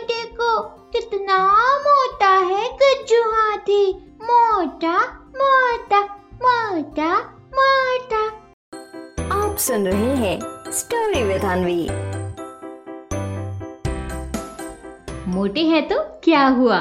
देखो कितना मोटा है गज्जू हाथी। मोटा मोटा मोटा मोटा। आप सुन रहे हैं स्टोरी विद अनवी मोटे हैं तो क्या हुआ?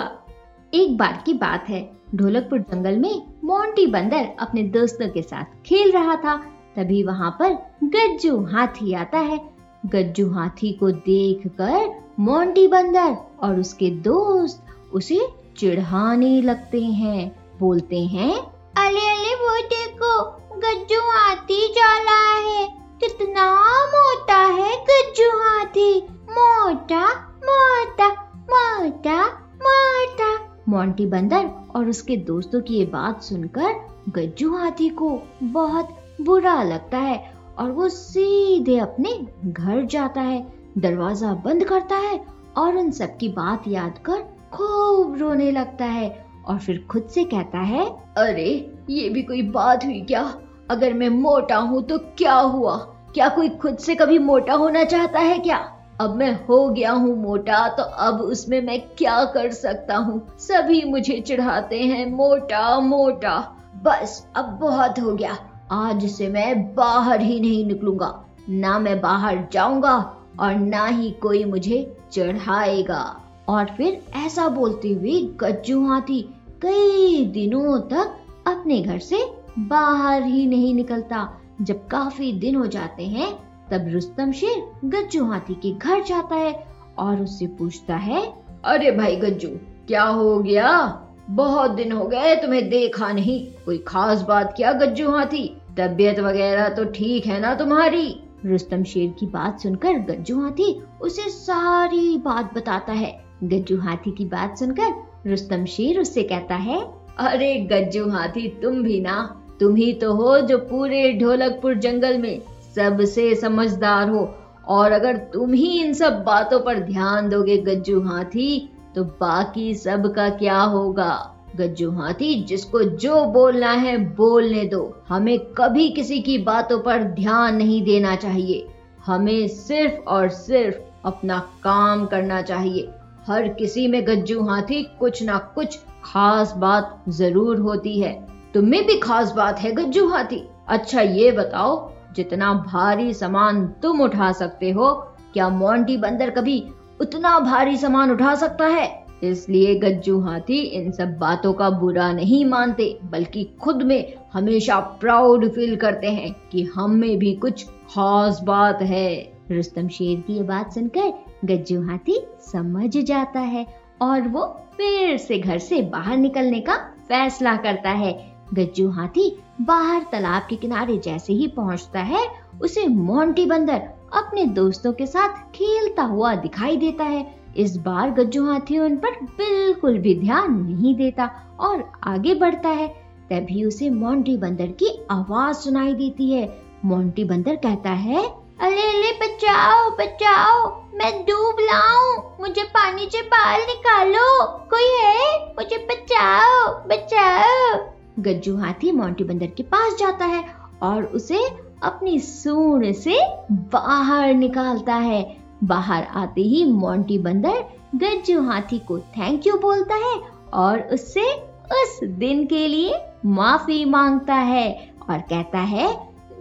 एक बार की बात है ढोलकपुर जंगल में मोंटी बंदर अपने दोस्तों के साथ खेल रहा था। तभी वहाँ पर गज्जू हाथी आता है। गज्जू हाथी को देखकर मोंटी बंदर और उसके दोस्त उसे चिढ़ाने लगते हैं। बोलते हैं, अले अले, वो देखो, गज्जू हाथी जा रहा है। कितना मोटा है गज्जू हाथी। मोटा मोटा मोटा मोटा। मोंटी बंदर और उसके दोस्तों की ये बात सुनकर गज्जू हाथी को बहुत बुरा लगता है और वो सीधे अपने घर जाता है। दरवाज़ा बंद करता है और उन सब की बात याद कर खूब रोने लगता है और फिर खुद से कहता है, अरे, ये भी कोई बात हुई क्या? अगर मैं मोटा हूँ तो क्या हुआ? क्या कोई खुद से कभी मोटा होना चाहता है क्या? अब मैं हो गया हूँ मोटा तो अब उसमें मैं क्या कर सकता हूँ? सभी मुझे चिढ़ाते हैं, मोटा मोटा। बस, अब बहुत हो गया। आज से मैं बाहर ही नहीं निकलूँगा। ना मैं बाहर जाऊँगा और ना ही कोई मुझे चढ़ाएगा। और फिर ऐसा बोलते हुए गज्जू हाथी कई दिनों तक अपने घर से बाहर ही नहीं निकलता। जब काफ़ी दिन हो जाते हैं, तब रुस्तम शेर गज्जू हाथी के घर जाता है और उससे पूछता है, अरे भाई गज्जू, क्या हो गया? बहुत दिन हो गए तुम्हें देखा नहीं। कोई खास बात क्या गज्जू हाथी? तबीयत वगैरह तो ठीक है ना तुम्हारी? रुस्तम शेर की बात सुनकर गज्जू हाथी उसे सारी बात बताता है। गज्जू हाथी की बात सुनकर रुस्तम शेर उससे कहता है, अरे गज्जू हाथी, तुम भी ना। तुम ही तो हो जो पूरे ढोलकपुर जंगल में सबसे समझदार हो। और अगर तुम ही इन सब बातों पर ध्यान दोगे गज्जू हाथी तो बाकी सब का क्या होगा? गज्जू हाथी, जिसको जो बोलना है बोलने दो। हमें कभी किसी की बातों पर ध्यान नहीं देना चाहिए। हमें सिर्फ़ और सिर्फ़ अपना काम करना चाहिए। हर किसी में गज्जू हाथी कुछ ना कुछ खास बात ज़रूर होती है। तुम्हें भी खास बात है गज्जू हाथी। अच्छा ये बताओ, जितना भारी सामान तुम उठा सकते हो, क्या मोंटी बंदर कभी उतना भारी सामान उठा सकता है? इसलिए गज्जू हाथी इन सब बातों का बुरा नहीं मानते, बल्कि खुद में हमेशा प्राउड फील करते हैं कि हम में भी कुछ खास बात है। रुस्तम शेर की ये बात सुनकर गज्जू हाथी समझ जाता है और वो फिर से घर से बाहर निकलने का फैसला करता है। गज्जू हाथी बाहर तालाब के किनारे जैसे ही पहुँचता है, उसे मोंटी बंदर अपने दोस्तों के साथ खेलता हुआ दिखाई देता है। इस बार गज्जू हाथी उन पर बिल्कुल भी ध्यान नहीं देता और आगे बढ़ता है, तभी उसे मोंटी बंदर की आवाज़ सुनाई देती है। मोंटी बंदर कहता है अले अले बचाओ बचाओ, मैं डूब लाऊं, मुझे पानी से बाहर निकालो, कोई है? मुझे बचाओ बचाओ। गज्जू हाथी मोंटी बंदर के पास जाता है और उसे अपनी सूंड से बाहर निकालता है। बाहर आते ही मोंटी बंदर गज्जू हाथी को थैंक यू बोलता है और उससे उस दिन के लिए माफ़ी माँगता है और कहता है,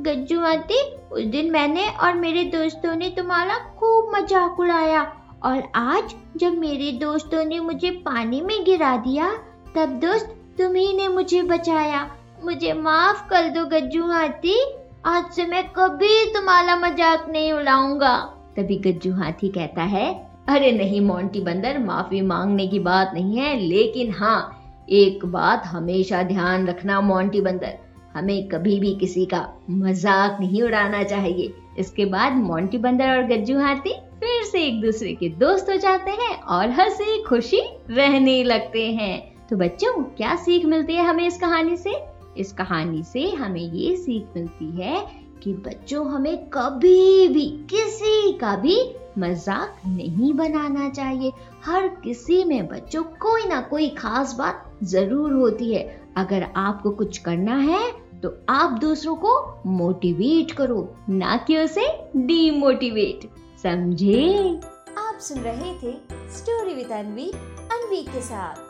गज्जू हाथी, उस दिन मैंने और मेरे दोस्तों ने तुम्हारा खूब मज़ाक उड़ाया और आज जब मेरे दोस्तों ने मुझे पानी में गिरा दिया, तब दोस्त तुम्ही ने मुझे बचाया। मुझे माफ़ कर दो गज्जू हाथी, आज से मैं कभी तुम्हारा मज़ाक नहीं उड़ाऊँगा। तभी गज्जू हाथी कहता है, अरे नहीं, मोंटी बंदर, माफ़ी मांगने की बात नहीं है, लेकिन हाँ एक बात हमेशा ध्यान रखना मोंटी बंदर, हमें कभी भी किसी का मज़ाक नहीं उड़ाना चाहिए। इसके बाद मोंटी बंदर और गज्जू हाथी फिर से एक दूसरे के दोस्त हो जाते हैं और हँसी खुशी रहने लगते हैं। तो बच्चों, क्या सीख मिलती है हमें इस कहानी से? इस कहानी से हमें ये सीख मिलती है कि बच्चों, हमें कभी भी, किसी का भी मज़ाक नहीं बनाना चाहिए। हर किसी में बच्चों, कोई ना कोई खास बात ज़रूर होती है। अगर आपको कुछ करना है तो आप दूसरों को मोटिवेट करो, ना कि उसे डीमोटिवेट समझे? आप सुन रहे थे स्टोरी विद अनवी अनवी के साथ।